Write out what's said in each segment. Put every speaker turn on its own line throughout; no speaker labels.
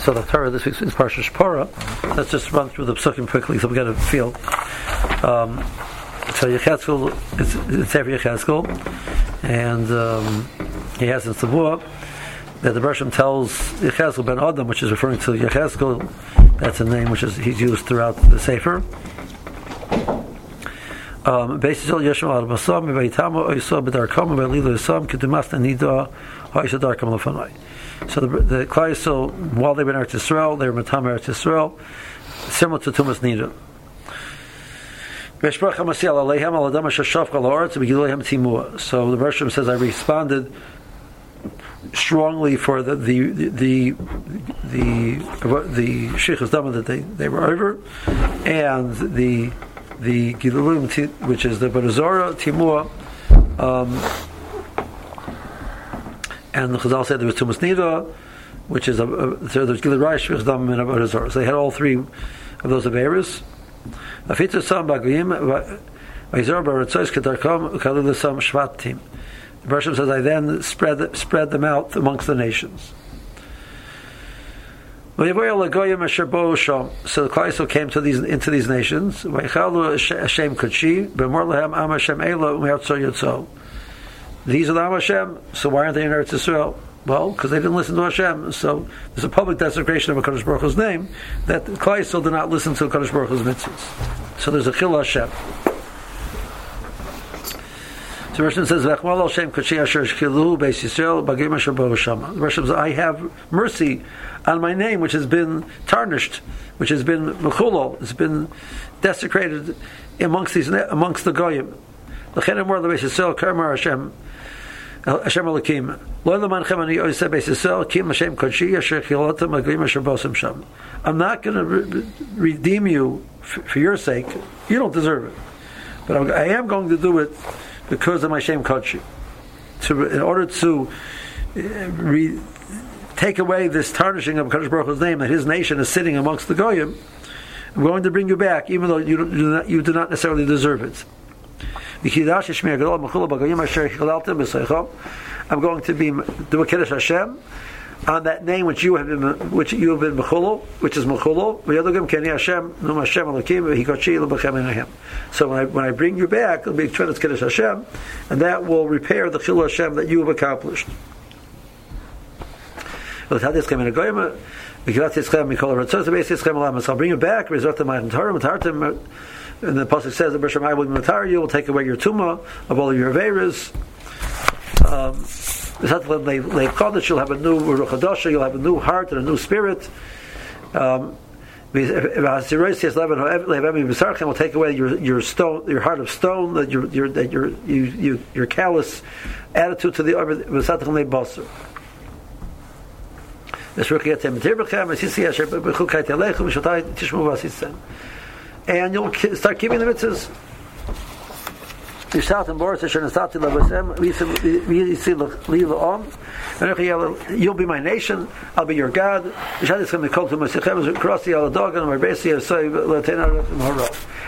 so the Torah this week is Parshas Parah. Let's just run through the psukim quickly so we get a feel. Um, so Yechezkel, it's, it's every Yechezkel, and um, he has in Tzavua that the Bershom tells Yechezkel ben Adam, which is referring to Yechezkel, that's a name which is he's used throughout the Sefer. Um, basically, Yeshua al Basam, Vaitamo, Oisam, Bedarkam, Velilu Isam, Kedumas Nida, Haisha Darkam Lafanai. So the, the while they were in Eretz Yisrael, they were Matam Eretz Yisrael, similar to Tumas Nida. So the Bershom says, I responded strongly for the the the the the Dama that they, they were over, and the the Gilulim, which is the Barazora Timur, um, and the Chazal said there was Tumas Nida, which is a, a so there's Gilad Raish, Dama, and Barazora. So they had all three of those Averas. Afitza Sam Bagvim, Vayzor Baratzois Kedarkom, Kalil Sam Shvatim. The Bershom says, I then spread, spread them out amongst the nations. So the Klaisel came to these into these nations. These are the Hashem, so why aren't they in Eretz Yisrael? Well, because they didn't listen to Hashem. So there's a public desecration of HaKadosh Baruch Hu's name that Klaisel did not listen to HaKadosh Baruch Hu's mitzvahs. So there's a Chil Hashem. So Rishon says, "V'achmal al Shem kachi asher shkilu beis Yisrael bagim asher bo shama." The Rishon says, "I have mercy on my name, which has been tarnished, which has been mechulol, it's been desecrated amongst these amongst the goyim." Lebeis Yisrael Hashem. Hashem. Lo ani beis Yisrael kim Hashem chilotem asher bosim sham. I'm not going to re- redeem you f- for your sake. You don't deserve it, but I'm, I am going to do it because of my shame kodesh. To in order to uh, re, take away this tarnishing of Kadosh Baruch Hu's name that His nation is sitting amongst the goyim, I'm going to bring you back, even though you do not, you do not necessarily deserve it. I'm going to be do a kiddush Hashem on that name which you have been which you have been mechulo, which is mechulo. So when I when I bring you back, it'll be Trinus Kiddush Hashem, and that will repair the chil Hashem that you have accomplished. I'll bring you back. Resort to my Torah. And the pasuk says that Bershemai will matar you. Will take away your tuma of all of your averas. Um, You'll have a new Ruch you'll have a new heart and a new spirit. Um, will take away your your stone, your heart of stone, that your your that your you, you your callous attitude to the basar. And you'll start keeping the mitzvahs. You'll be my nation. I'll be your God.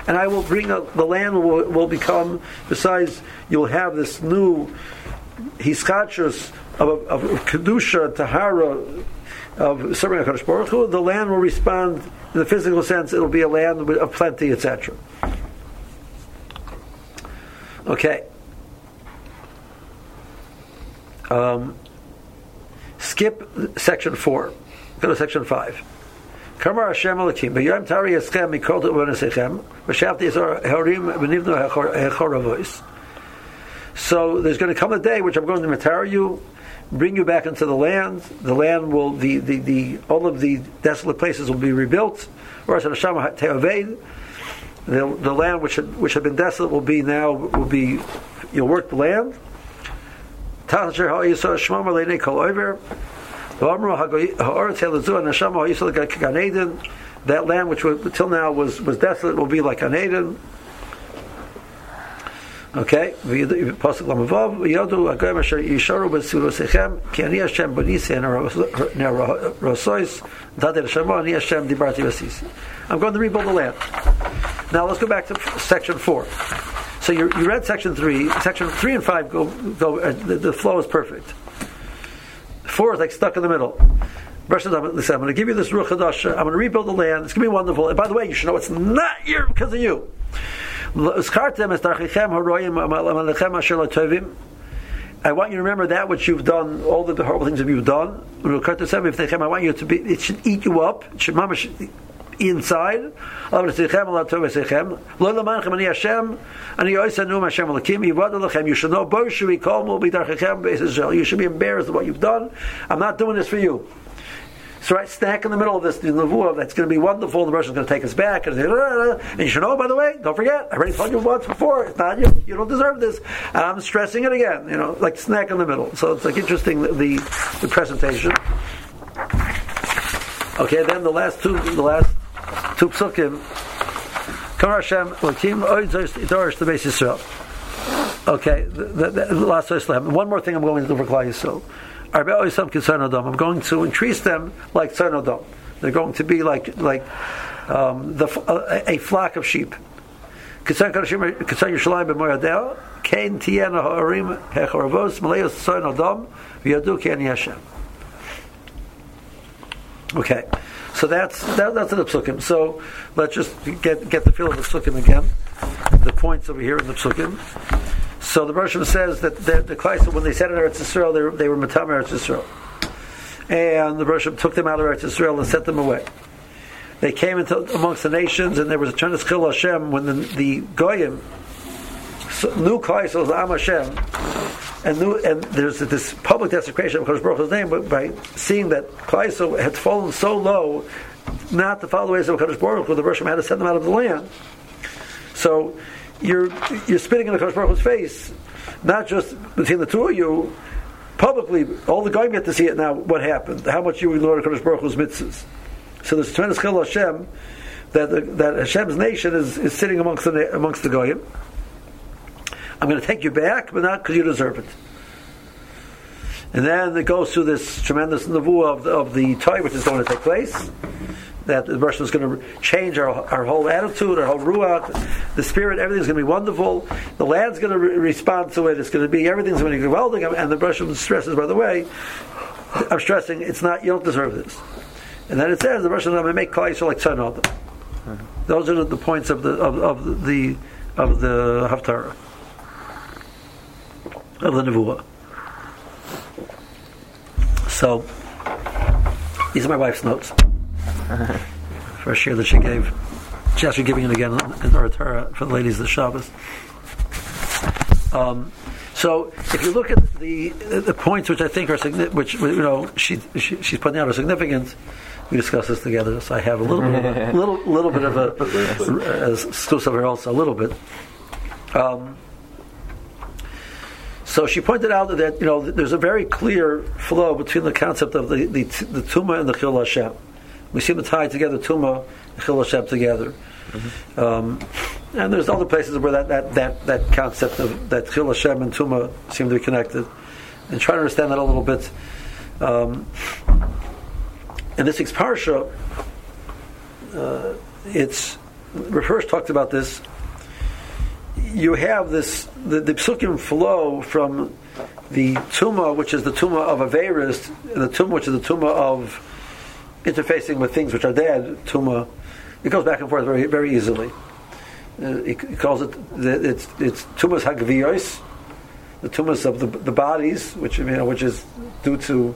And I will bring up the land will, will become. Besides, you'll have this new hiskachus of, of, of kedusha tahara of serving Hakadosh Baruch Hu. The land will respond in the physical sense. It'll be a land of plenty, etc. Okay. Um, skip section four. Go to section five. Kamar Hashem Elokim. B'yom tari eschem mikol tu. V'shavti yisor herim v'nivnu hechoravois. So there's going to come a day which I'm going to matar you, bring you back into the land. The land will, the, the, the all of the desolate places will be rebuilt. The, the land which had, which had been desolate will be now will be you'll work the land. That land which was, until now was, was desolate will be like an Eden. Okay, pasuk lamavav yodu agayim asher yisharu ki ani Hashem b'nisi and rosois shema ani Hashem. I'm going to rebuild the land. Now let's go back to section four. So you, you read section three. Section three and five go go. Uh, the, the, flow is perfect. Four is like stuck in the middle. I'm going to give you this Ruach. I'm going to rebuild the land. It's going to be wonderful. And by the way, you should know it's not here because of you. I want you to remember that which you've done, all the horrible things that you've done. I want you to be, it should eat you up. It should, mama, should inside. You should know You should be embarrassed of what you've done. I'm not doing this for you. So right snack in the middle of this nevuah that's going to be wonderful. The Russian's going to take us back and and you should know. By the way, don't forget. I already told you once before. It's not you. You don't deserve this. And I'm stressing it again. You know, like snack in the middle. So it's like interesting the the, presentation. Okay, then the last two, the last two psukim. Kamar Hashem, Lakim Oidzos Idorish the Beis Yisrael. Okay, the, the, the last One more thing I'm going to do for Klal Yisrael. I'm going to increase them like Tzarnodom. They're going to be like like um, the, a, a, flock of sheep. Okay, so that's that, that's the psukim. So let's just get get the feel of the psukim again. The points over here in the psukim. So the Russian says that the, the when they said in Eretz Yisrael, they, they were Matam Eretz Yisrael. And the Russian took them out of Eretz Yisrael and sent them away. They came into amongst the nations, and there was a Chanas Chil Hashem when the, the Goyim knew Kleisa was Am Hashem, and knew, and there's this public desecration of Kodesh Baruch Hu's name by seeing that Kleisa had fallen so low, not to follow the ways of Kodesh Baruch Hu, the Russian had to send them out of the land. So you're you're spitting in the Kodesh Baruch Hu's face, not just between the two of you, publicly. All the guys get to see it now. What happened? How much you ignored Kodesh Baruch Hu's mitzvahs. So there's tremendous chil Hashem that the, that Hashem's nation is, is sitting amongst the amongst the goyim. I'm going to take you back, but not because you deserve it. And then it goes through this tremendous nevuah of the, of the Torah, which is going to take place that the Russian is going to change our, our whole attitude, our whole ruach, the spirit, everything's going to be wonderful. The land's going to re- respond to it. It's going to be everything's going to be welding. And the Russian stresses, by the way, I'm stressing it's not. You don't deserve this. And then it says the Russian going to make Klal like tzanod. Uh-huh. Those are the points of the of, of the of the haftarah of the nevuah. So these are my wife's notes. First year that she gave. She's actually giving it again in Torah for the ladies of the Shabbos. Um, so if you look at the the points which I think are significant, which you know she, she, she's putting out are significant, we discuss this together. So I have a little bit, of a, little little bit of a as exclusive here also a little bit. Um, so she pointed out that you know there's a very clear flow between the concept of the the, the tumah and the chil Hashem. We seem to tie together Tuma and Chil Hashem together. Mm-hmm. Um, and there's other places where that, that, that, that concept of that Chil Hashem and Tuma seem to be connected. And try to understand that a little bit. Um, in this week's parsha, uh, it's Rav talked about this. You have this the, the psukim flow from the tuma, which is the tuma of Averis, and the tuma, which is the tuma of interfacing with things which are dead, tuma, it goes back and forth very very easily. Uh, he, calls it it's it's tumas hagviyos, the tumas of the, the bodies, which you know, which is due to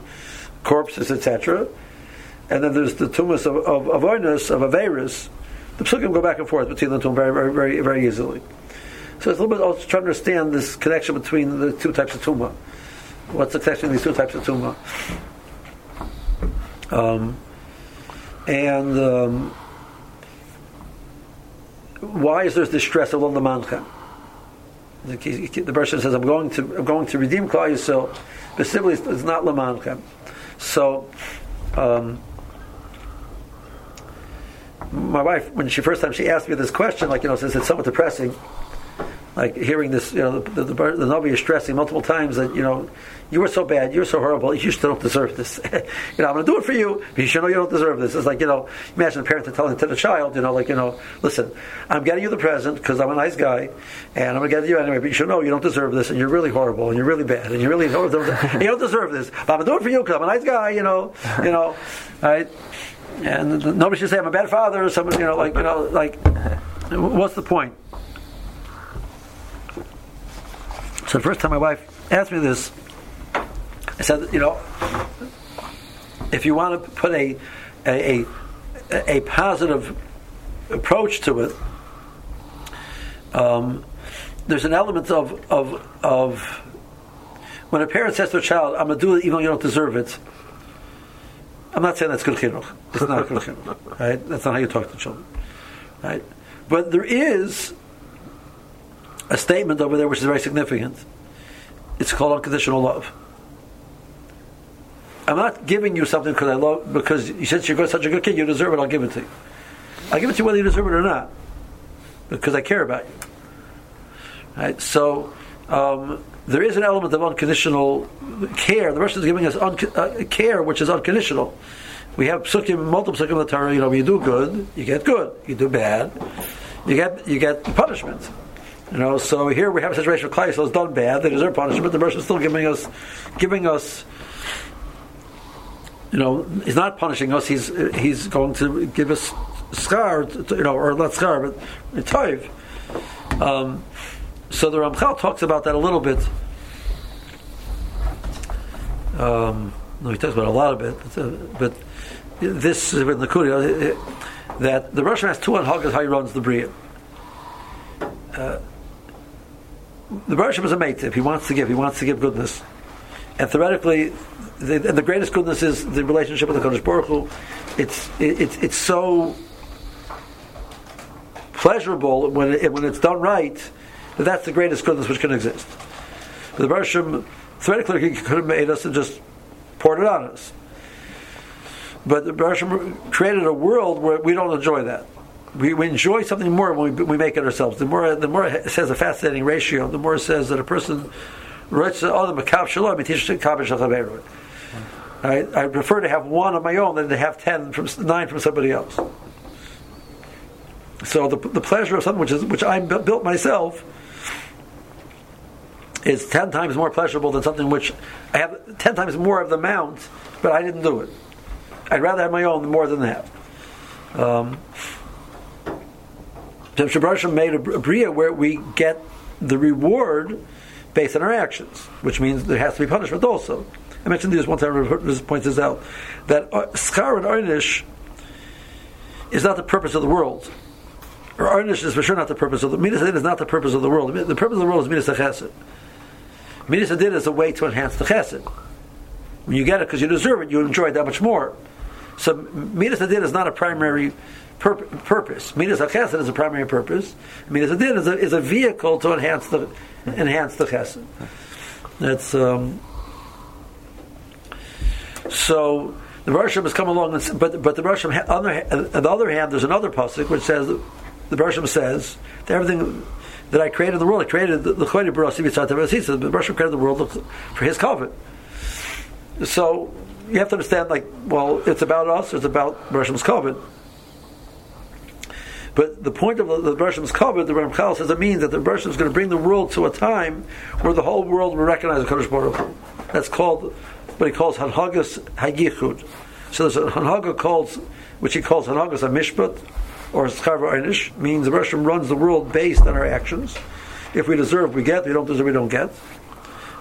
corpses, etc. And then there's the tumas of of of of averus. The psukim go back and forth between the two very very very very easily. So it's a little bit also trying to understand this connection between the two types of tuma. What's the connection between these two types of tuma? Um, and um, why is there this stress of the mancha? The person says, "I'm going to, I'm going to redeem Klal Yisrael," but simply it's not lemancha. So, um, my wife, when she first time she asked me this question, like you know, says it's somewhat depressing. Like hearing this, you know, the, the, the, the Navi is stressing multiple times that, you know, you were so bad, you're so horrible, you still don't deserve this. you know, I'm going to do it for you, but you should know you don't deserve this. It's like, you know, imagine a parent telling to the child, you know, like, you know, listen, I'm getting you the present because I'm a nice guy, and I'm going to get you anyway, but you should know you don't deserve this, and you're really horrible, and you're really bad, and you really don't, you don't deserve this, but I'm going to do it for you because I'm a nice guy, you know, you know, right? And nobody should say I'm a bad father or somebody, you know, like, you know, like, what's the point? So the first time my wife asked me this, I said, you know, if you want to put a a, a, a positive approach to it, um, there's an element of, of of when a parent says to a child, "I'm to do it even though you don't deserve it." I'm not saying that's good chinuch. It's not good chinuch, right? That's not how you talk to children, right? But there is a statement over there which is very significant. It's called unconditional love. I'm not giving you something because I love because you said you're such a good kid, you deserve it. I'll give it to you. I'll give it to you whether you deserve it or not, because I care about you. Right. So um, there is an element of unconditional care. The Russian is giving us un- uh, care, which is unconditional. We have psukim, multiple psukim in the Torah. You know, you do good, you get good. You do bad, you get you get punishment. You know, so here we have a situation where Klai has done bad; they deserve punishment. But the Russian is still giving us, giving us you know, he's not punishing us. He's he's going to give us scar, you know, or not scar, but toiv. Um, so the Ramchal talks about that a little bit. Um, no, he talks about a lot of it, but, uh, but this is in the Kuri that the Russian has two anhagas how he runs the bria. Uh, the Russian is a mate. If he wants to give, he wants to give goodness, and theoretically, the, and the greatest goodness is the relationship with the Kodesh Baruch Hu. It's it, it's it's so pleasurable when it, when it's done right that that's the greatest goodness which can exist. The Bershom theoretically he could have made us and just poured it on us, but the Bershom created a world where we don't enjoy that. We, we enjoy something more when we, we make it ourselves. The more the more it says a fascinating ratio, the more it says that a person writes all the other makav shalom, I, I prefer to have one of my own than to have ten from nine from somebody else. So the, the pleasure of something which is which I built myself is ten times more pleasurable than something which I have ten times more of the amount, but I didn't do it. I'd rather have my own more than that. Um, Shabrashim made a, bria where we get the reward based on our actions, which means there has to be punishment also. I mentioned this one time, this points this out, that uh, Skar and Arnish is not the purpose of the world. Or Arnish is for sure not the purpose of the Adin is not the purpose of the world. The purpose of the world is Midas Chesed. Midas Adin is a way to enhance the Chesed. When you get it because you deserve it, you enjoy it that much more. So Midas is not a primary pur- purpose. Midas Chesed is a primary purpose. Midas Adin is a, is a vehicle to enhance the enhance the Chesed. That's. Um, so the Roshim has come along, and, but but the Roshim on the, on the other hand, there's another pasuk which says the Roshim says that everything that I created the world, I created the the Roshim created the world for His covenant. So you have to understand, like, well, it's about us, it's about Roshim's covenant. But the point of the, Bershim's covenant, the Ramchal says it means that the Bershim is going to bring the world to a time where the whole world will recognize the Kodesh Baruch Hu. That's called what he calls Hanhagas Hagichud. So there's a Hanhaga calls, which he calls Hanhagas Mishpat or Schar Einish, means the Russian runs the world based on our actions. If we deserve, we get. If we don't deserve, we don't get.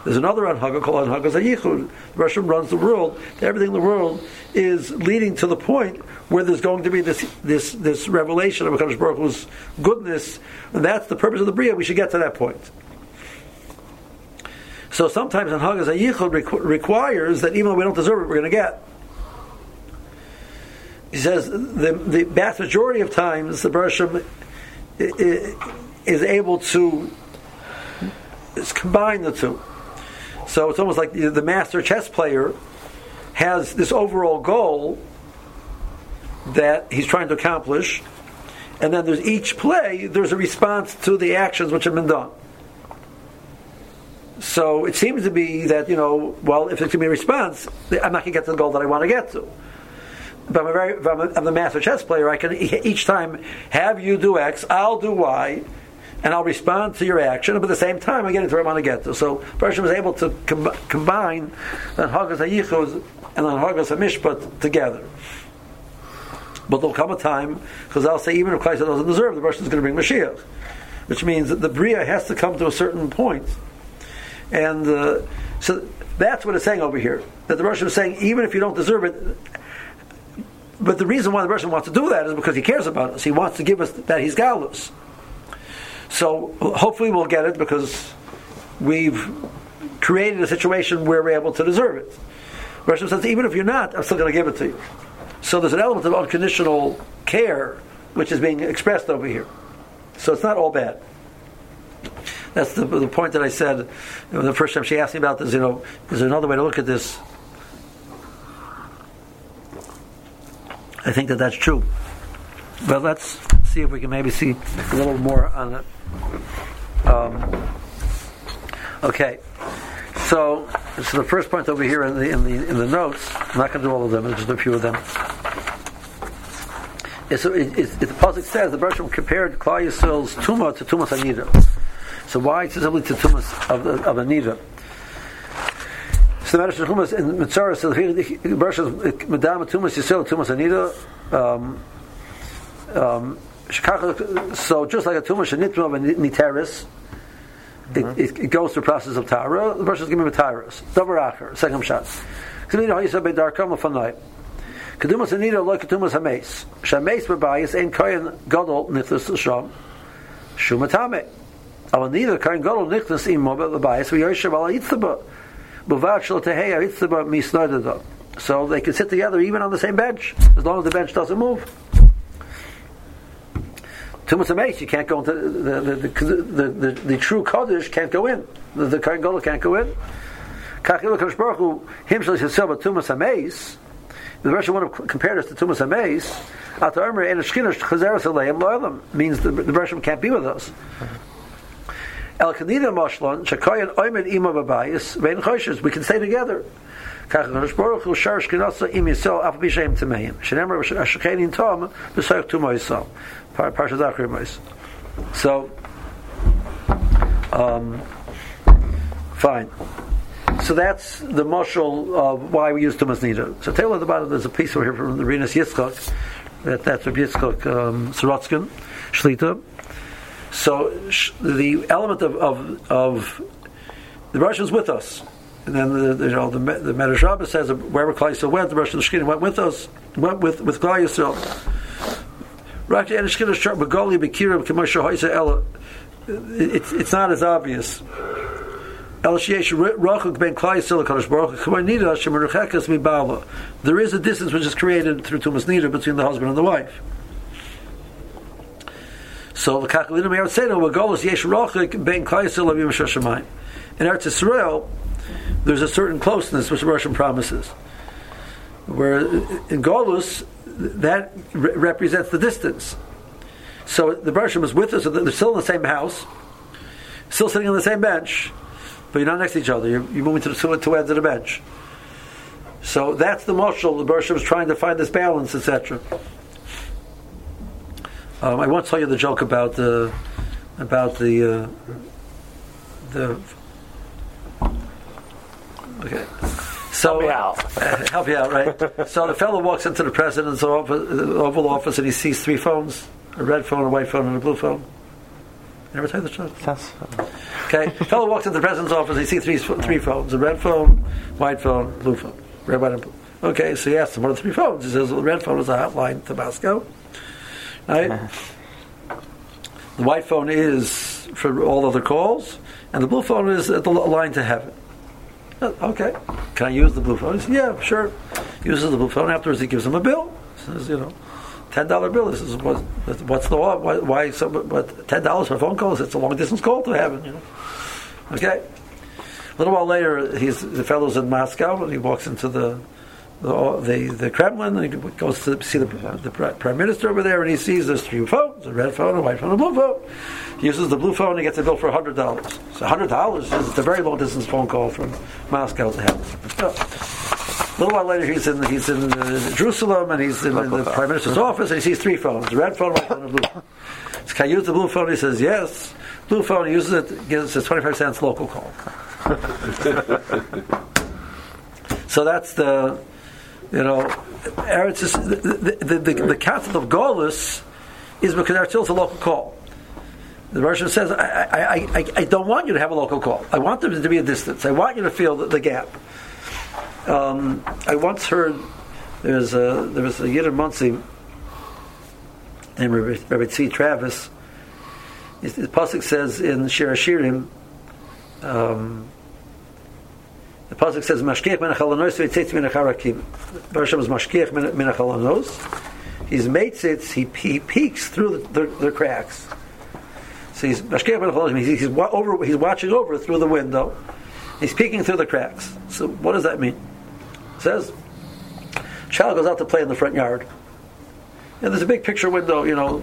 There's another Anhaga called Anhagas Hayichud. The Russian runs the world. Everything in the world is leading to the point where there's going to be this this this revelation of Hakadosh Baruch Hu's goodness, and that's the purpose of the bria. We should get to that point. So sometimes in Haggaz Yichud requ- requires that even though we don't deserve it, we're going to get. He says the, the vast majority of times the Bershom is able to combine the two. So it's almost like the master chess player has this overall goal that he's trying to accomplish, and then there's each play, there's a response to the actions which have been done. So it seems to be that, you know, well, if it's going to be a response, I'm not going to get to the goal that I want to get to. But I'm, a very, I'm, a, I'm the master chess player, I can each time have you do X, I'll do Y, and I'll respond to your action, but at the same time, I get into where I want to get to. So Bershom was able to com- combine the Hagas HaYichud and the Hagas HaMishpat together. But there'll come a time, because I'll say even if Christ doesn't deserve, it, the person is going to bring Mashiach. Which means that the Bria has to come to a certain point. And uh, so that's what it's saying over here. That the Russian is saying, even if you don't deserve it, but the reason why the Russian wants to do that is because he cares about us. He wants to give us that he's galus. So hopefully we'll get it because we've created a situation where we're able to deserve it. Russian says, even if you're not, I'm still going to give it to you. So there's an element of unconditional care which is being expressed over here. So it's not all bad. That's the, the point that I said the first time she asked me about this. You know, is there another way to look at this? I think that that's true. But let's see if we can maybe see a little more on it. Um, okay, so so the first point over here in the in the in the notes. I'm not going to do all of them. Just a few of them. So it, it, the pasuk says the Bershom compared Klal Yisrael's tumah to tumas anida. So why specifically to tumas of of anida? So the Medrash Chumas in Mitzvah says the Bershom medam tumas Yisrael tumas anida. Um, um, so just like a tumah shenitma of niteris, it, it, goes through process of tara. The Bershom is giving a taras. Davar acher, second shot. Lo gadol nichnas l'sham. Shumatame. Yitzaba. B'vad shel teheya misnadada. So they can sit together even on the same bench, as long as the bench doesn't move. Tumas Ameis, you can't go into the the, the, the, the, true Kaddish can't go in. The, the Kohen Gadol can't go in. Kachil Kadosh Baruch Hu himself himself a Tumas Ameis. The Russian would compared us to Tumas Ameis. At Armour and a Shkinish Chazeres Aleim Loylam means the, the can't be with us. El Kanida Moshlan Shakoyan Oymed Ima Babayis Vein Choshes. We can stay together. Shar Shkinasa Im Yisrael Af Bishem Tameim. Shenemar Ashechenin Tom B'Soyach Tumo Yisrael. Parsha Zacharias. So, um, fine. So that's the mushal of why we use Tumas. So tell us the bottom There's a piece over here from the Renus Yitzchak. That, that's Rabbi Yitzchak um, Sorotskin, Shlita. So sh- the element of, of, of the Russians with us. And then the, you know, the, the Medrash says wherever Klal Yisrael went, the Russian Shkina went with us, went with, with Klal Yisrael. It's, it's not as obvious. There is a distance which is created through Tumas Nida between the husband and the wife. So the Kakalina say no, Golos Yesh Rochik Ben Klaisil of Yom In Eretz Israel, there's a certain closeness which the Russian promises. Where in Golus, that re- represents the distance. So the Bershom is with us, they're still in the same house, still sitting on the same bench, but you're not next to each other. You're, you're moving to the two, two ends of the bench. So that's the marshal. The Bershom is trying to find this balance, etc. Um, I once told you the joke about the about the uh, the okay.
So, help me out.
Uh, help you out, right? so the fellow walks into the president's office, Oval Office and he sees three phones a red phone, a white phone, and a blue phone. Never tell you the truth.
Yes.
Okay. fellow walks into the president's office. He sees three three phones: a red phone, white phone, blue phone. Red, white, and blue. Okay. So he asks him, "What are the three phones?" He says, well, "The red phone is a hotline to Moscow. Right. the white phone is for all other calls, and the blue phone is the line to heaven." Uh, okay. Can I use the blue phone? He says, yeah, sure. Uses the blue phone. Afterwards, he gives him a bill. Says, you know, ten dollar bill. This is what, what's the law? Why, why so, but ten dollars for a phone calls? It's a long distance call to heaven. You know. Okay. A little while later, he's the fellow's in Moscow, and he walks into the the, the, the Kremlin, and he goes to see the, the prime minister over there, and he sees there's three phones: a red phone, a white phone, a blue phone. He uses the blue phone, he gets a bill for hundred dollars. So hundred dollars is a very long distance phone call from Moscow to him. A little while later, he's in he's in uh, Jerusalem, and he's in, in the prime minister's office, and he sees three phones: a red phone, white phone, and a blue. phone. So can I use the blue phone? He says yes. Blue phone, he uses it, gives us twenty-five cents local call. so that's the you know, Eretz is, the, the, the, the, concept of Golis is because Eretz is a local call. The Russian says, I, I, I, I, don't want you to have a local call. I want them to be a distance. I want you to feel the, the gap. Um, I once heard there was a there was a Yiddish Muncie named Rabbi, Rabbi Tzvi Travis. His pasuk says in Shir Hashirim, um, the pasuk says, "Mashkiach min achalonos v'yitzitz min acharakim." Hashem is mashkiach min achalonos. He's meitzitz. He, he peeks through the, the, the cracks. So he's mashkiach min achalonos. He's, he's over. He's watching over through the window. He's peeking through the cracks. So what does that mean? It says, child goes out to play in the front yard. And there's a big picture window, you know,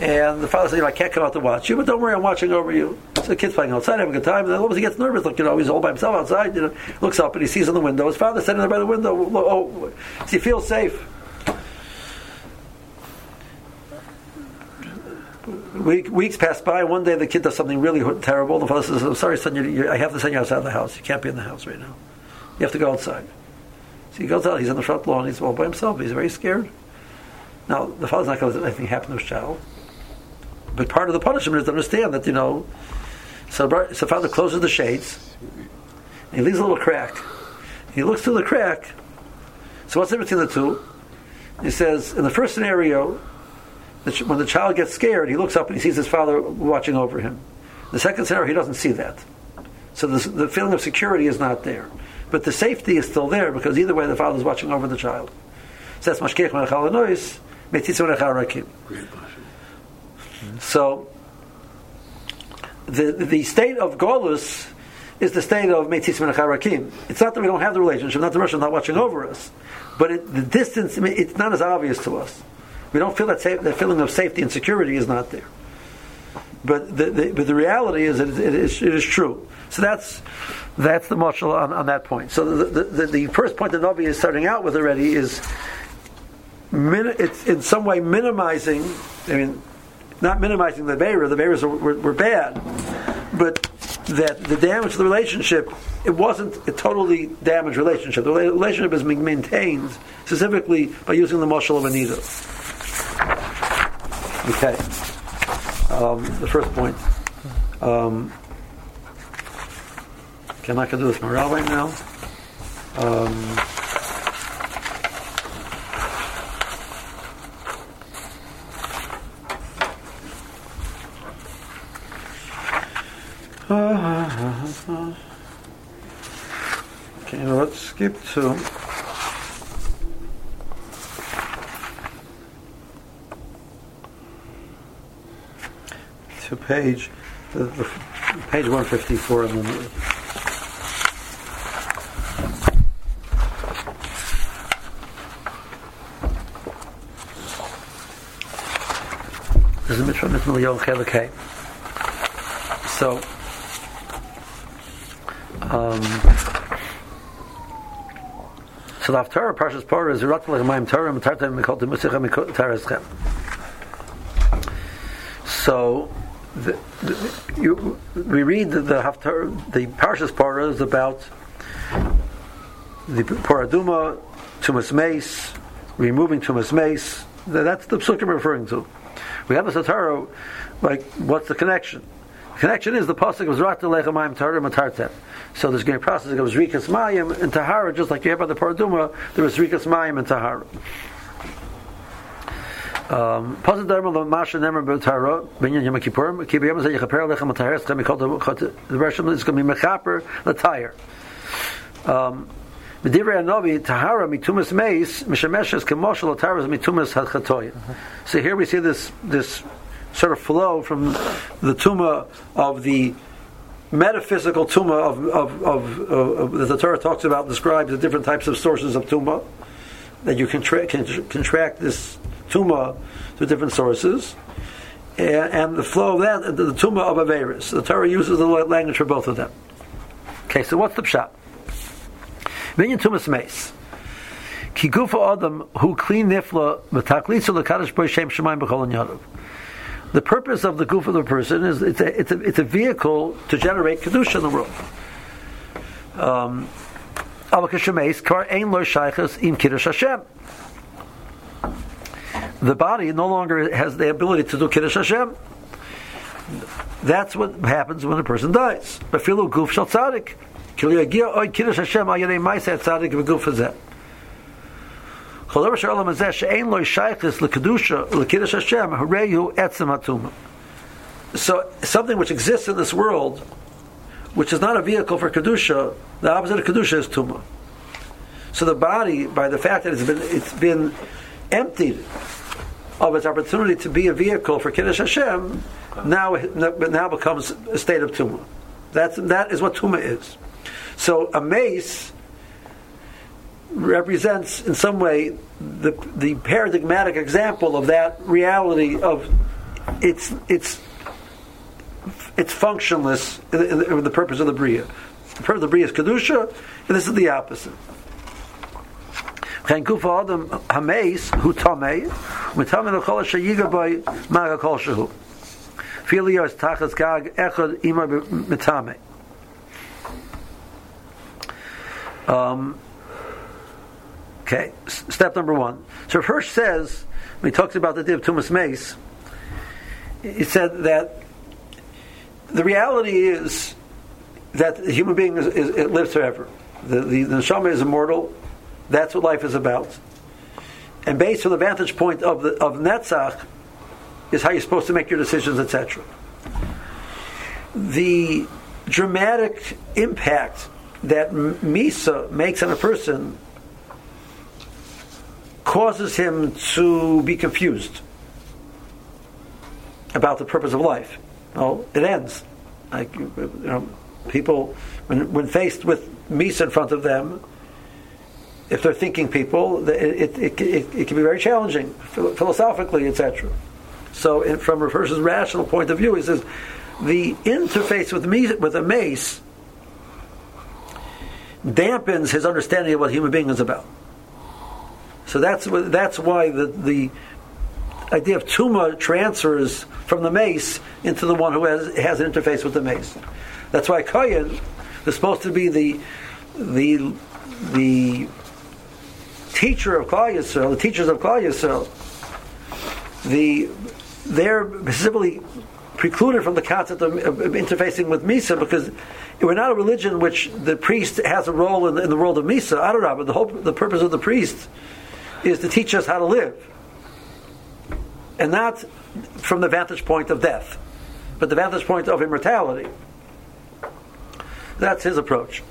and the father says, you know, I can't come out to watch you, but don't worry, I'm watching over you. So the kid's playing outside, having a good time, and then all of a sudden he gets nervous, like, you know, he's all by himself outside, you know, looks up and he sees in the window, his father's sitting there by the window, oh, does he feels safe? Week, weeks pass by. One day the kid does something really terrible. The father says, "I'm sorry, son. You, you, I have to send you outside of the house. You can't be in the house right now. You have to go outside." So he goes out. He's on the front lawn. He's all by himself. He's very scared. Now, the father's not going to let anything happen to his child. But part of the punishment is to understand that, you know, so, so father closes the shades, he leaves a little crack. He looks through the crack. So what's the difference between the two? He says, in the first scenario, when the child gets scared, he looks up and he sees his father watching over him. The second scenario, he doesn't see that. So the, the feeling of security is not there. But the safety is still there because either way the father is watching over the child. So that's mashkech nois. So the the state of Golus is the state of Meitzis Menacharakim. It's not that we don't have the relationship, not the Russian not watching over us, but it, the distance, it's not as obvious to us. We don't feel that, safe, that feeling of safety and security is not there. But the, the but the reality is it, it, is, it is true. So that's that's the marshal on, on that point. So the, the, the, first point that Navi is starting out with already is min- it's in some way minimizing. I mean, not minimizing the Beira. The Beiras were, were, bad, but that the damage to the relationship it wasn't a totally damaged relationship. The relationship is maintained specifically by using the muscle of Anita. Okay. Um, the first point. Um, okay, I'm not going to do this morale right now. Um, Okay, let's skip to to page uh, the, the, page 154 and then This is Mitzvah Mitzvah Yom So um, so the Haftarah Parshas Parah is Yirat Lechem Torah Metartem Mikol Temusicha Mikotareschem. So the, the, you, we read the, the Haftarah, the Parshas Parah is about the Paraduma, Tumas Mace, removing Tumas Mace. That's the psukim referring to. We have a Satara, like, what's the connection? Connection is the pasuk of Zrat Lechem Mayim Torah Metartem. So there's going to be a process of Zrikas Mayim and Tahara, just like you have by the Paraduma, there was Zrikas Mayim and Tahara. Um, the Russian is going to be mechaper l'tayr. Um, B'divrei Anovi tahara mitumas meis mishameshes kemoshel l'tayr mitumas hadchatoyin. So here we see this this sort of flow from the tuma of the metaphysical tuma of, of, of, of, that the Torah talks about, describes the different types of sources of tuma. that you can contract this tuma through different sources, and, and the flow of that, the, the tuma of Averis. The Torah uses the language for both of them. Okay, so what's the pshat? Minyan tumas mace. Ki gufa adam who clean nifla v'taklitzu lekadosh bo shem shemayim b'chol yadav. The purpose of the goof of the person is it's a, it's a, it's a vehicle to generate kedusha in the world. Um, the body no longer has the ability to do Kiddush Hashem. That's what happens when a person dies. Befilu guf shal tzadik. Kiddush Hashem So something which exists in this world, which is not a vehicle for kedusha, the opposite of kedusha is tuma. So the body, by the fact that it's been it's been emptied of its opportunity to be a vehicle for Kiddush Hashem, now now becomes a state of tumah. That's that is what tumah is. So a mace represents in some way the the paradigmatic example of that reality of its its it's functionless in, in, the purpose of the bria. The purpose of the bria is kedusha, and this is the opposite. Um, okay, step number one. So Hirsch says, when he talks about the div tumas mace, he said that the reality is that the human being is, is, it lives forever. The, the, the neshama is immortal. That's what life is about. And based on the vantage point of the, of Netzach, is how you're supposed to make your decisions, etc. The dramatic impact that Misa makes on a person causes him to be confused about the purpose of life. Well, it ends. Like you know, people, when, when faced with Misa in front of them, if they're thinking people, it, it, it, it, can be very challenging philosophically, etc. So, in, from a person's rational point of view, he says the interface with me with a mace dampens his understanding of what human being is about. So that's that's why the the idea of tuma transfers from the mace into the one who has has an interface with the mace. That's why Kayan is supposed to be the the the teacher of Klal Yisrael, the teachers of Klal Yisrael, the they're specifically precluded from the concept of, of, interfacing with Misa because we're not a religion which the priest has a role in in the world of Misa. I don't know, but the whole the purpose of the priest is to teach us how to live, and not from the vantage point of death, but the vantage point of immortality. That's his approach.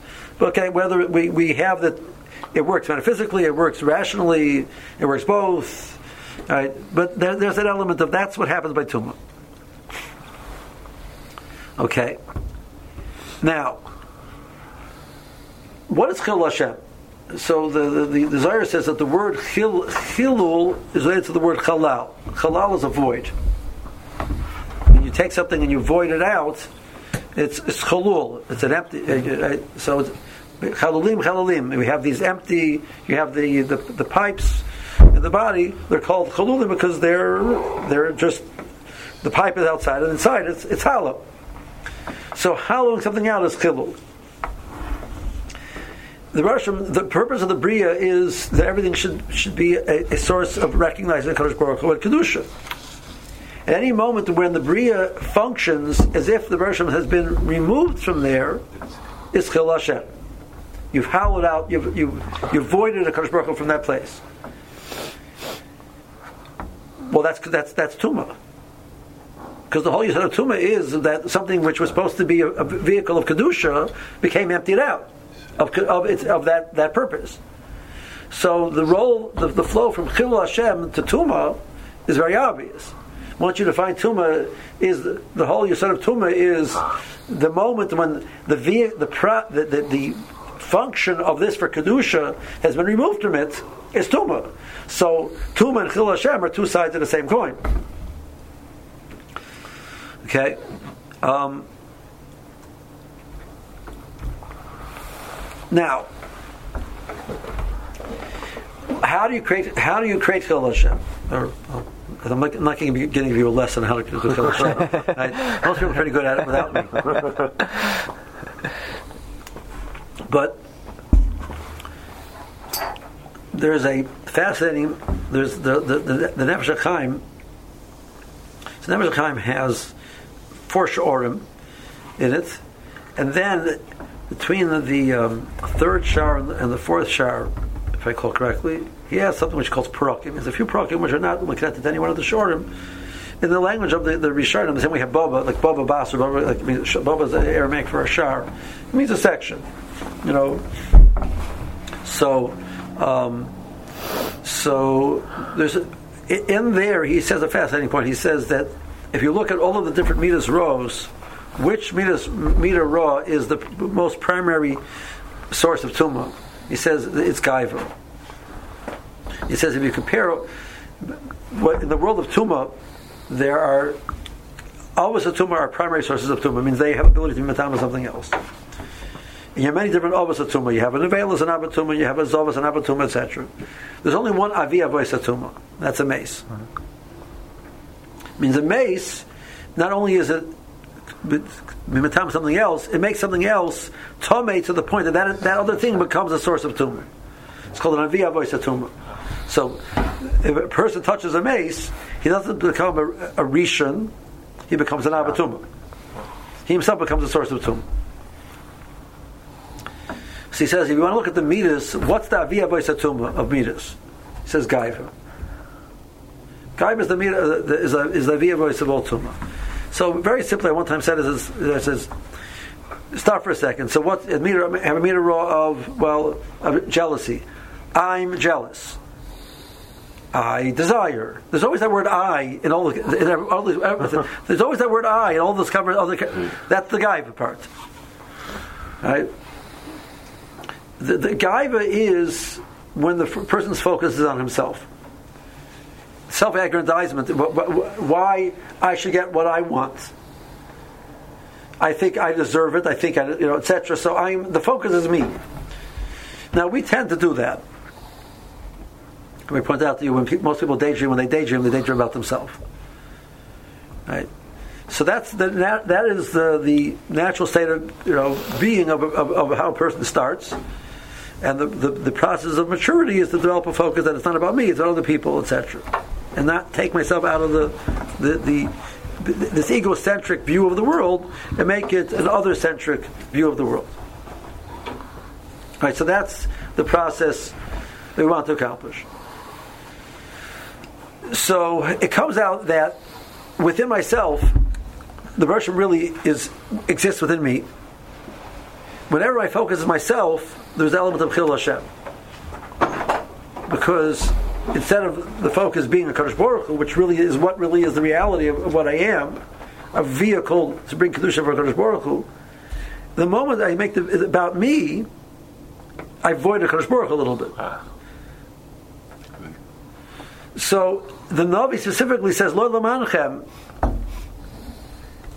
Okay, whether we, we have that it works metaphysically, it works rationally, it works both. Right? But there, there's an element of that's what happens by tumah. Okay. Now, what is chil Hashem? So the the, the, says that the word chil, chilul is related to the word halal. Halal is a void. When you take something and you void it out, it's it's. It's an empty. Uh, uh, so it's, Chalalim, chalalim. We have these empty. You have the, the, the pipes in the body. They're called chalulim because they're they're just the pipe is outside and inside it's it's hollow. So hollowing something out is chilul. The Russian, the purpose of the bria is that everything should should be a, a source of recognizing Kadosh Baruch Hu and kedusha. At any moment when the bria functions as if the Russian has been removed from there, is chil Hashem. You've hollowed out, you've, you've, you've voided a Kadosh Baruch Hu from that place. Well, that's, that's, that's Tuma. Because the whole use of Tuma is that something which was supposed to be a, a vehicle of Kedusha became emptied out of, of, its, of that, that purpose. So the role, the, the flow from Chil Hashem to Tuma is very obvious. Once you define Tuma, is the, the whole Yisod of Tuma is the moment when the the, the, the, the function of this for kedusha has been removed from it, is tuma. So tuma and chil Hashem are two sides of the same coin. Okay. Um, now, how do you create? How do you create chil Hashem? Or, oh, I'm not, not going to be giving you a lesson on how to do chil Hashem. right? Most people are pretty good at it without me. But there's a fascinating. There's the the the, the Nefesh Chaim. So Nefesh Chaim has four shorim in it, and then between the, the um, third shar and the, fourth shar, if I call correctly, he has something which he calls parakim. There's a few parakim which are not connected to any one of the shorim. In the language of the, the Rishonim, the same we have Baba, like Baba Bas, or Baba, like, Baba is Aramaic for a shar. It means a section you know. So, um, so there's a, in there. He says a fascinating point. He says that if you look at all of the different meters rows, which meter raw is the most primary source of tuma? He says it's gaiva. He says if you compare what in the world of tuma, there are always the tuma are primary sources of tuma. It means they have ability to be matama something else. And you have many different avos atuma. You have an avelis and abatuma, you have a zovas and abatuma, etc. There's only one avi avois atuma. That's a meis. Mm-hmm. Means a meis, not only is it mimatam something else, it makes something else tome to the point that, that that other thing becomes a source of tuma. It's called an avi avois atuma. So, if a person touches a meis, he doesn't become a, a rishon, he becomes an abatuma. He himself becomes a source of tuma. So he says, if you want to look at the midas, what's the aviyah boisatuma of tuma of midas? He says gaiva. Gaiva is the midas, uh, is, a, is the aviyah voice of all tuma. So very simply, I one time said it says, stop for a second. So what? Have a meter raw of well, of jealousy. I'm jealous. I desire. There's always that word "I" in all the. In all the there's always that word "I" in all those cover. Other, that's the guy part, right? the, the gaiva is when the f- person's focus is on himself. Self-aggrandizement. Why I should get what I want. I think I deserve it. I think I, you know, etc. So I'm the focus is me. Now we tend to do that. Let me point out to you when most people daydream. When they daydream, they daydream about themselves. Right. So that's the, that, that is the, the natural state of you know being of, of, of how a person starts. And the, the, the, process of maturity is to develop a focus that it's not about me, it's about other people, etc. And not take myself out of the, the, the this egocentric view of the world and make it an other-centric view of the world. All right, so that's the process that we want to accomplish. So it comes out that within myself, the version really is exists within me. Whenever I focus on myself, there's the element of Chil Hashem. Because instead of the focus being a Kadosh Baruch Hu, which really is what really is the reality of, of what I am, a vehicle to bring Kedusha for Kadosh Baruch Hu, the moment I make it about me, I void a Kadosh Baruch a little bit. So the Navi specifically says, Lo Lamanchem,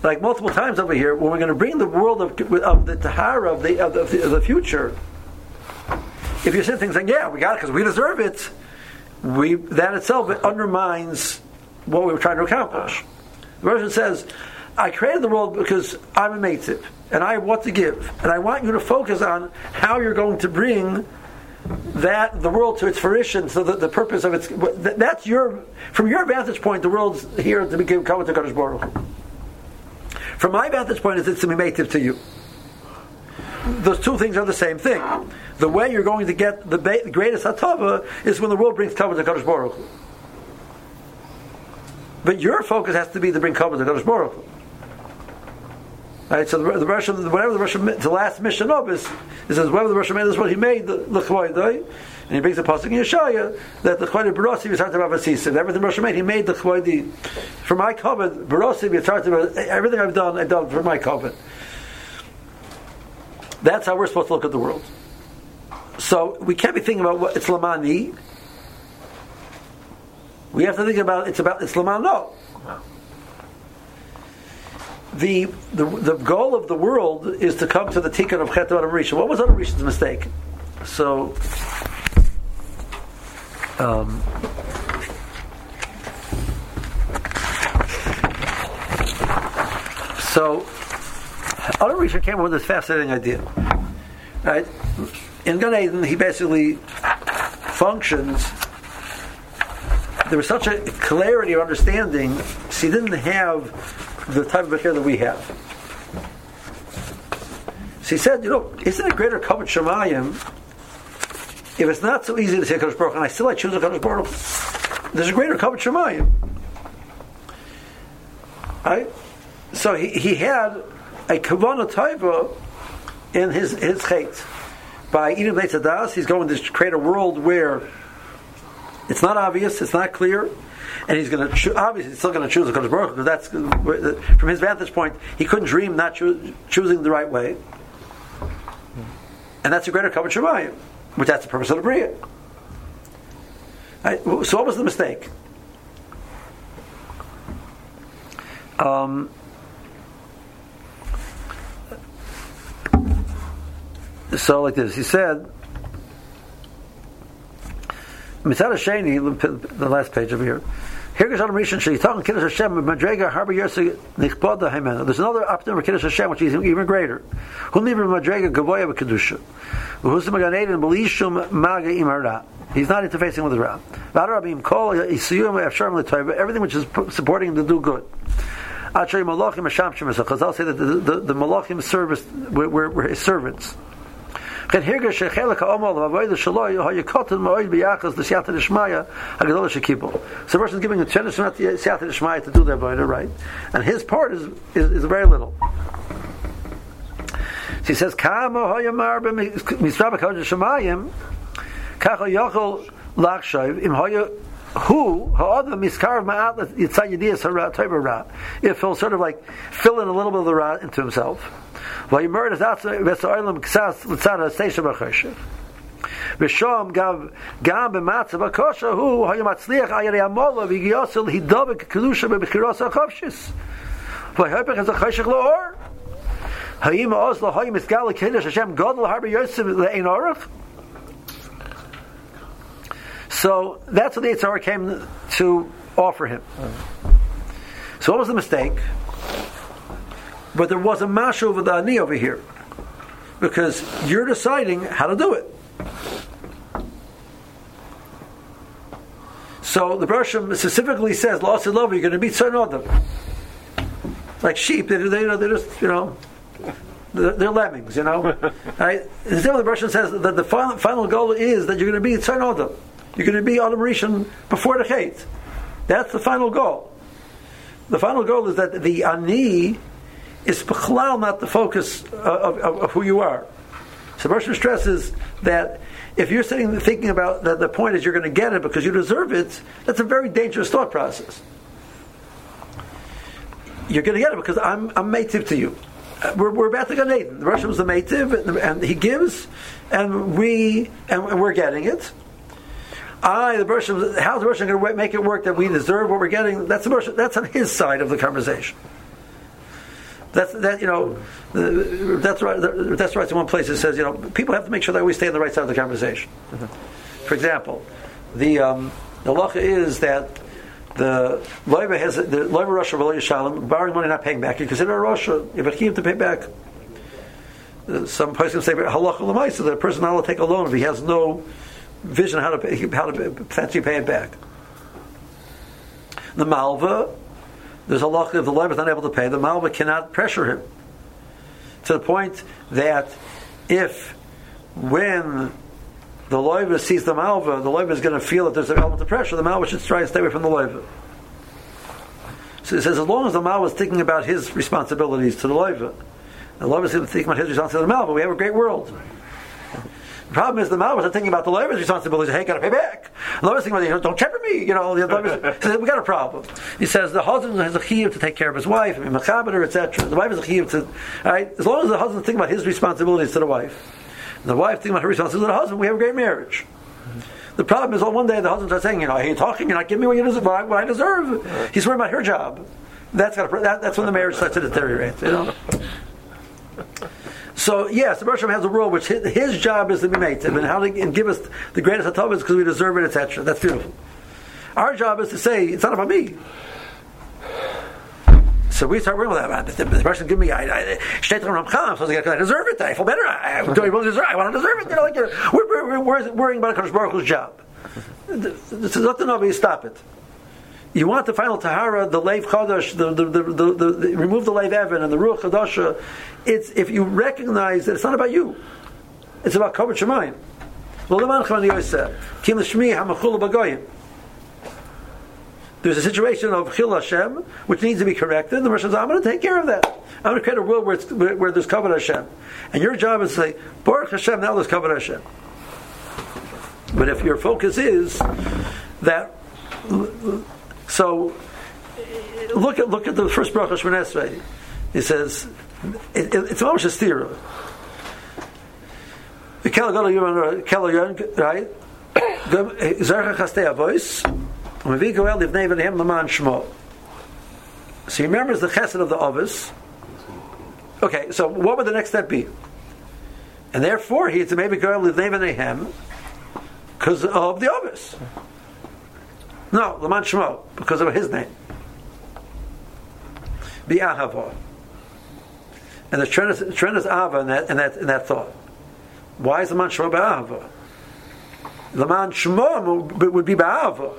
like multiple times over here, when we're going to bring the world of, of the Tahara of the, of the, of the future, if you say things like, "Yeah, we got it because we deserve it," we that itself it undermines what we were trying to accomplish. The version says, "I created the world because I'm a native and I have what to give, and I want you to focus on how you're going to bring." that the world to its fruition, so that the purpose of its that's your from your vantage point, the world's here to become common to Kadosh Baruch. From my vantage point, it's to be native to you. Those two things are the same thing the way you're going to get the, ba- greatest hatava is when the world brings kavod to Kadosh Baruch But your focus has to be to bring kavod to Kadosh Baruch Right, so the, the Russian, whatever the Russian, the last mission of is, it says whatever the Russian made is what he made the l'chvoidai, and he brings the pasuk in Yeshaya that the chvoidai barosi v'tzartim avasisim. Everything Russia made, he made the chvoidai for my covenant. Barosi v'tzartim. Everything I've done, I've done for my covenant. That's how we're supposed to look at the world. So we can't be thinking about what it's lamani. We have to think about it's about it's laman no. The, the the goal of the world is to come to the tikkun of Chet Adam Rishon. What was Adam Rishon's mistake? So. Um, so, Adam Rishon came up with this fascinating idea. Right? In Gan Eden, he basically functions. There was such a clarity of understanding, so he didn't have the type of hair that we have. So he said, you know, isn't it greater kavod Shemayim if it's not so easy to say Kadosh Baruch and I still I choose a Kadosh Baruch, there's a greater kavod Shemayim. Right? So he, he had a Kavanah Taiva in his his chait. By eating Beit Das, he's going to create a world where it's not obvious, it's not clear, and he's going to cho- obviously he's still going to choose the Kodesh Baruch because that's from his vantage point he couldn't dream not cho- choosing the right way, and that's a greater kavod Shemayim, which that's the purpose of the Bria. So what was the mistake? Um, so like this, he said, Mitzad Sheni, the last page over here. There's another opportunity for Kiddush Hashem which is even greater. He's not interfacing with the Ra. Everything which is supporting him to do good. Chazal say that the, the, the Malachim service were, were, were his servants. So the person is giving a chance not the siyata d'shmaya to do their avodah right, and his part is, is, is very little. So he says, "Kama hoyamar b'misrab hakadosh shemayim, kacha yochol lachshav im hoya." Who ha'adam miskar ma'at yitzay yediyas hara ra. If he'll sort of like fill in a little bit of the ra into himself. ויאמר לזעצה וסועלם קצת לצד הסיישה בחשב. ושום גם, גם במצב הכושר הוא היה מצליח על ידי המולה והגיוסה להידבק קדושה בבחירות החופשיס. וההפך זה חשך לאור. האם העוז לא היה מסגל לקדש השם גודל הרבה יוסף לאין אורך? so that's what the Yitzhar came to offer him. So what was the mistake? But there was a mash over the ani over here. Because you're deciding how to do it. So the Bershom specifically says, Lost in love, you're going to meet certain other. Like sheep, they, they, they're just, you know, they're, they're lemmings, you know. right? Instead, the Bershom says that the final, final goal is that you're going to be certain other. You're going to be Adam Rishon before the Chait. That's the final goal. The final goal is that the ani is bechlal not the focus of, of, of, who you are. So Bershom stresses that if you're sitting thinking about that the point is you're going to get it because you deserve it, that's a very dangerous thought process. You're going to get it because I'm, I'm native to you. We're, we're about to get Nathan. The Russian was the native, and, and, he gives, and we and we're getting it. I, the Russian, how's the Russian going to make it work that we deserve what we're getting? That's the Russian, That's on his side of the conversation. That's that you know. That's right. That's right. In one place it says you know people have to make sure they always stay on the right side of the conversation. Mm-hmm. For example, the um, the lacha is that the loiva has the loiva Russia related shalom borrowing money not paying back. You consider a Russia if it have to pay back. Uh, some person say halacha lemaisa that a person not to take a loan if he has no vision how to pay, how to potentially pay it back. The malva there's a law if the loiva is not able to pay, the malva cannot pressure him. To the point that if when the loiva sees the malva, the loiva is going to feel that there's an element of pressure, the malva should try and stay away from the loiva. So it says as long as the malva is thinking about his responsibilities to the loiva, the loiva is thinking about his responsibilities to the malva, we have a great world. The problem is the Malvas are thinking about the loiva's responsibilities. Hey, got to pay back. The loiva's thinking about, don't check me. You know, the loiva's, says, we got a problem. He says the husband has a chiyuv to take care of his wife, mean, etc. The wife has a chiyuv to, right? As long as the husband's thinking about his responsibilities to the wife, And the wife thinking about her responsibilities to the husband. We have a great marriage. The problem is, well, one day the husband starts saying, you know, I hate talking, you're not giving me what you deserve, what I deserve. He's worried about her job. That's got that, that's when the marriage starts to deteriorate. You know. So yes, the Bershom has a rule which his, his, job is to be made and how to and give us the greatest of because we deserve it, etc. That's beautiful. Our job is to say it's not about me. So we start worrying about that. The, the give me, I, I, supposed to get, I deserve it. I feel better. I, I, do I really deserve? I want to deserve it. You know, like you know, we're, we're, we're, worrying about Kodesh Baruch Hu's job. This is nothing of Stop it. You want the final tahara, the leiv chadash, the, the, the, remove the leiv evan and the ruach chadasha. It's if you recognize that it's not about you, it's about kavod shemayim. There's a situation of chil Hashem which needs to be corrected. The Rosh says, "I'm going to take care of that. I'm going to create a world where, where, where there's kavod Hashem." And your job is to say, "Baruch Hashem." Now there's kavod Hashem. But if your focus is that so look at look at the first bracha Shemon Esrei. He says it, it, it's almost a stira. The Kelagon, right? Zercha chastei livnei v'nehem l'man shmo. So he remembers the chesed of the ovis. Okay, so what would the next step be? And therefore, he to maybe goel livnei v'nehem because of the ovis. No, Laman Shmo, because of his name. Be Ahava. And the tremendous, tremendous Ahava in that, in, that, in that thought. Why is Laman Shmo Be'ahava? Laman Shmo would be Be'ahava.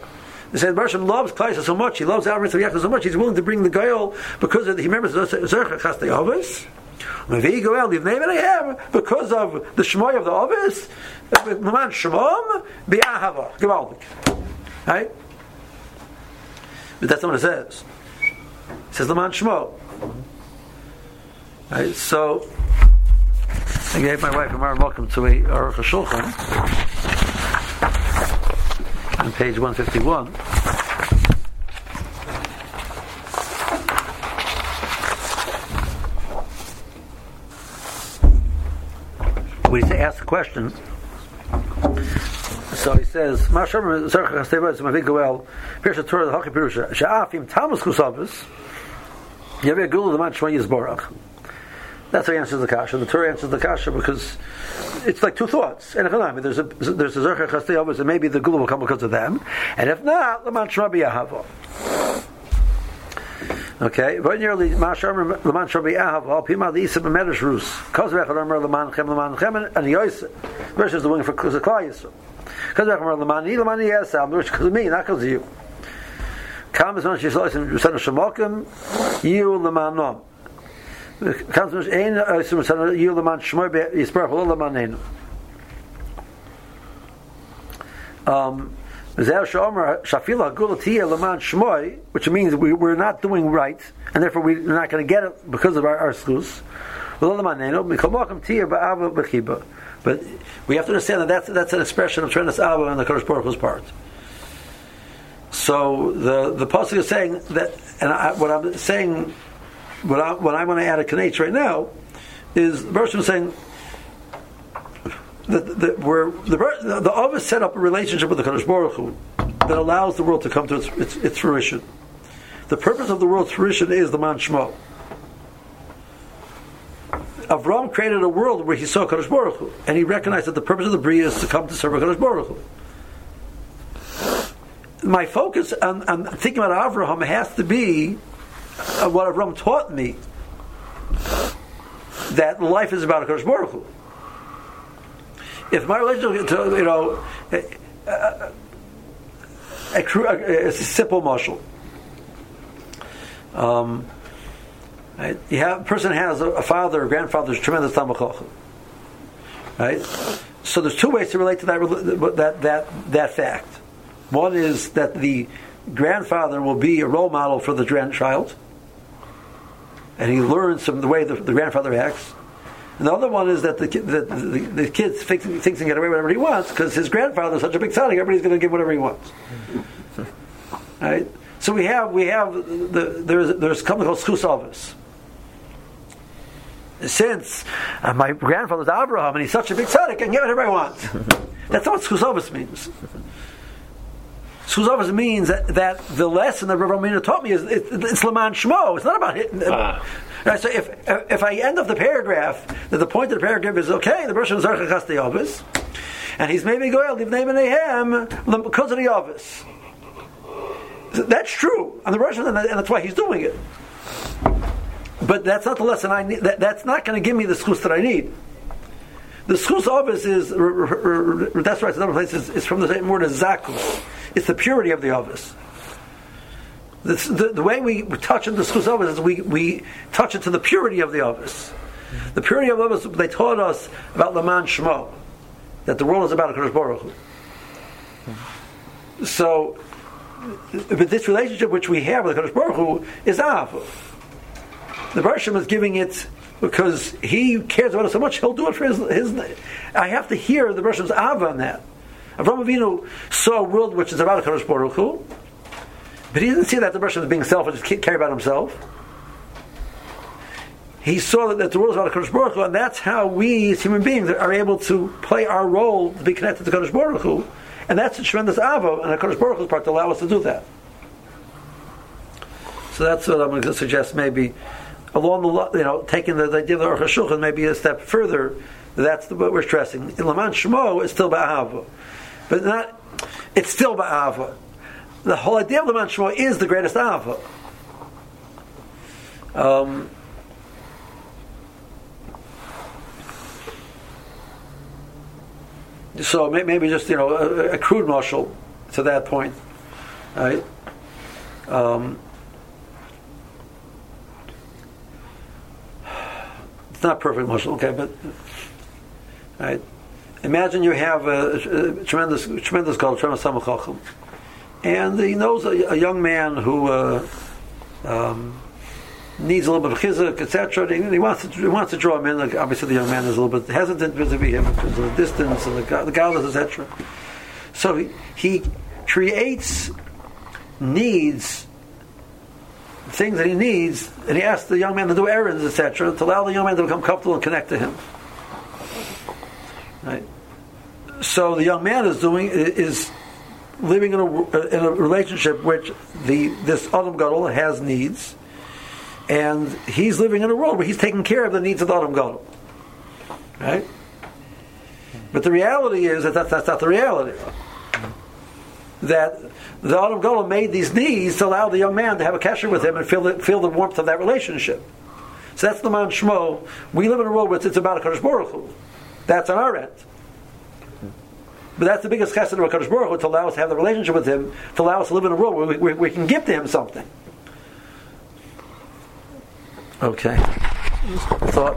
He said Bershom loves Klaisa so much, he loves Avram so much, he's willing to bring the Goyal because of, he remembers Zercha Chastei Ovis. Because of the Shmoy of the Ovis, Laman Shmom Be'ahava. Gewaldig. Right? But that's not what it says. It says Laman Shmo. Right? So I gave my wife a warm welcome to a Aruch HaShulchan on page 151. We ask the question so he says, Pirsha Torah the Haki Pirusha. Sha'af im tamus kusavus. Yavi gulu the man shmei yizborach. That's how he answers the kasha. The Torah answers the kasha because it's like two thoughts. And if not, there's a there's a zercha chasteva, and maybe the gula will come because of them. And if not, the man shmei yahava. Okay, but nearly Masharmer Laman Shabi Ahav, all Pima the Isa Medrash Rus, Kozrech Lamer Laman Chem Laman Chem and Yosef versus the wing for Kuzaklai Yisrael. Because I'm Lamani, Lamani, yes, I'm because of me, not because of you. Kam is when she saw him, Yusana Shemokim, you Lamanom. Kam is when ein Yusana Yusana you Laman Shmoy, Yisparach, Lo Lamanenu. Um, which means we, we're not doing right, and therefore we're not going to get it because of our, our schools. But we have to understand that that's, that's an expression of Trenas Abba on the Kodesh Baruch part. So the the pasuk is saying that, and I, what I'm saying, what I, what I want to add a kanech right now, is the verse is saying that, that where the the, the set up a relationship with the Kodesh Baruch Hu that allows the world to come to its, its, its fruition. The purpose of the world's fruition is the Man Shmo. Avram created a world where he saw Kadosh Baruch Hu, and he recognized that the purpose of the Bria is to come to serve Kadosh Baruch Hu. My focus on, on thinking about Avraham has to be uh, what Avram taught me that life is about Kadosh Baruch Hu. If my relationship to you know a, a, a, a simple marshal. Um, Right? You have, a person has a, a father or grandfather who's tremendous Talmud Right? So there's two ways to relate to that, that, that, that fact. One is that the grandfather will be a role model for the grandchild, and he learns from the way the, the grandfather acts. And the other one is that the, the, the, the kid thinks, thinks he can get away with whatever he wants because his grandfather is such a big tzaddik, everybody's going to give whatever he wants. right? So we have we have the, there's there's something called schus since uh, my grandfather's Abraham and he's such a big tzaddik, I can get whatever I want. That's not what Schuzovus means. Schuzovus means that, that the lesson that Rav Amina taught me is it, it's Laman Shmo. It's not about it. Ah. Right, so if if I end of the paragraph, that the point of the paragraph is okay, the person is Zarchachas the Ovis, and he's maybe going to leave name in him because of the Ovis. That's true and the Russian, and that's why he's doing it. But that's not the lesson I need. That, that's not going to give me the schus that I need. The schus Ovis is that's right. Another place is, is from the same word as zakus. It's the purity of the Ovis. The, the, the, way we touch the schus Ovis is we, we touch it to the purity of the Ovis. The purity of Ovis. They taught us about Laman Shmo, that the world is about a Kodesh Baruch Hu. So, but this relationship which we have with the Kodesh Baruch Hu is Av. The Barsham is giving it because he cares about it so much, he'll do it for his. his I have to hear the Barsham's Av on that. Avram Avinu saw a world which is about a Kodesh Baruch Hu, but he didn't see that the Barsham is being selfish, just care about himself. He saw that, that the world is about a Kodesh Baruch Hu, and that's how we as human beings are able to play our role to be connected to Kodesh Baruch Hu, and that's a tremendous Ava, and a Kodesh Baruch Hu's part to allow us to do that. So that's what I'm going to suggest maybe along the you know taking the, the idea of the Aruch HaShulchan maybe a step further. That's the, what we're stressing. In Laman Shmo, is still Ba'ava, but not. It's still Ba'ava. The whole idea of Laman Shmo is the greatest Ava. Um, so maybe just you know a, a crude marshal to that point, right? Um, not perfect Muslim, okay, but right. Imagine you have a, a tremendous, tremendous God, tremendous samachachim, and he knows a, a young man who uh, um, needs a little bit of chizuk, etc. He, he, wants to, he wants to draw him in. Like, obviously, the young man is a little bit hesitant vis-a-vis him because of the distance and the, the gadlus, etc. So he, he creates needs things that he needs, and he asks the young man to do errands, etc., to allow the young man to become comfortable and connect to him. Right. So the young man is doing is living in a, in a relationship which the this Adam Gadol has needs, and he's living in a world where he's taking care of the needs of the Adam Gadol. Right. But the reality is that that's, that's not the reality. That the Adam Gadol made these needs to allow the young man to have a kasher with him and feel the, feel the warmth of that relationship. So that's the man Shmo. We live in a world where it's about a Kadosh Baruch Hu. That's on our end. But that's the biggest chesed of a Kadosh Baruch Hu, to allow us to have the relationship with him, to allow us to live in a world where we, we, we can give to him something. Okay. Thought.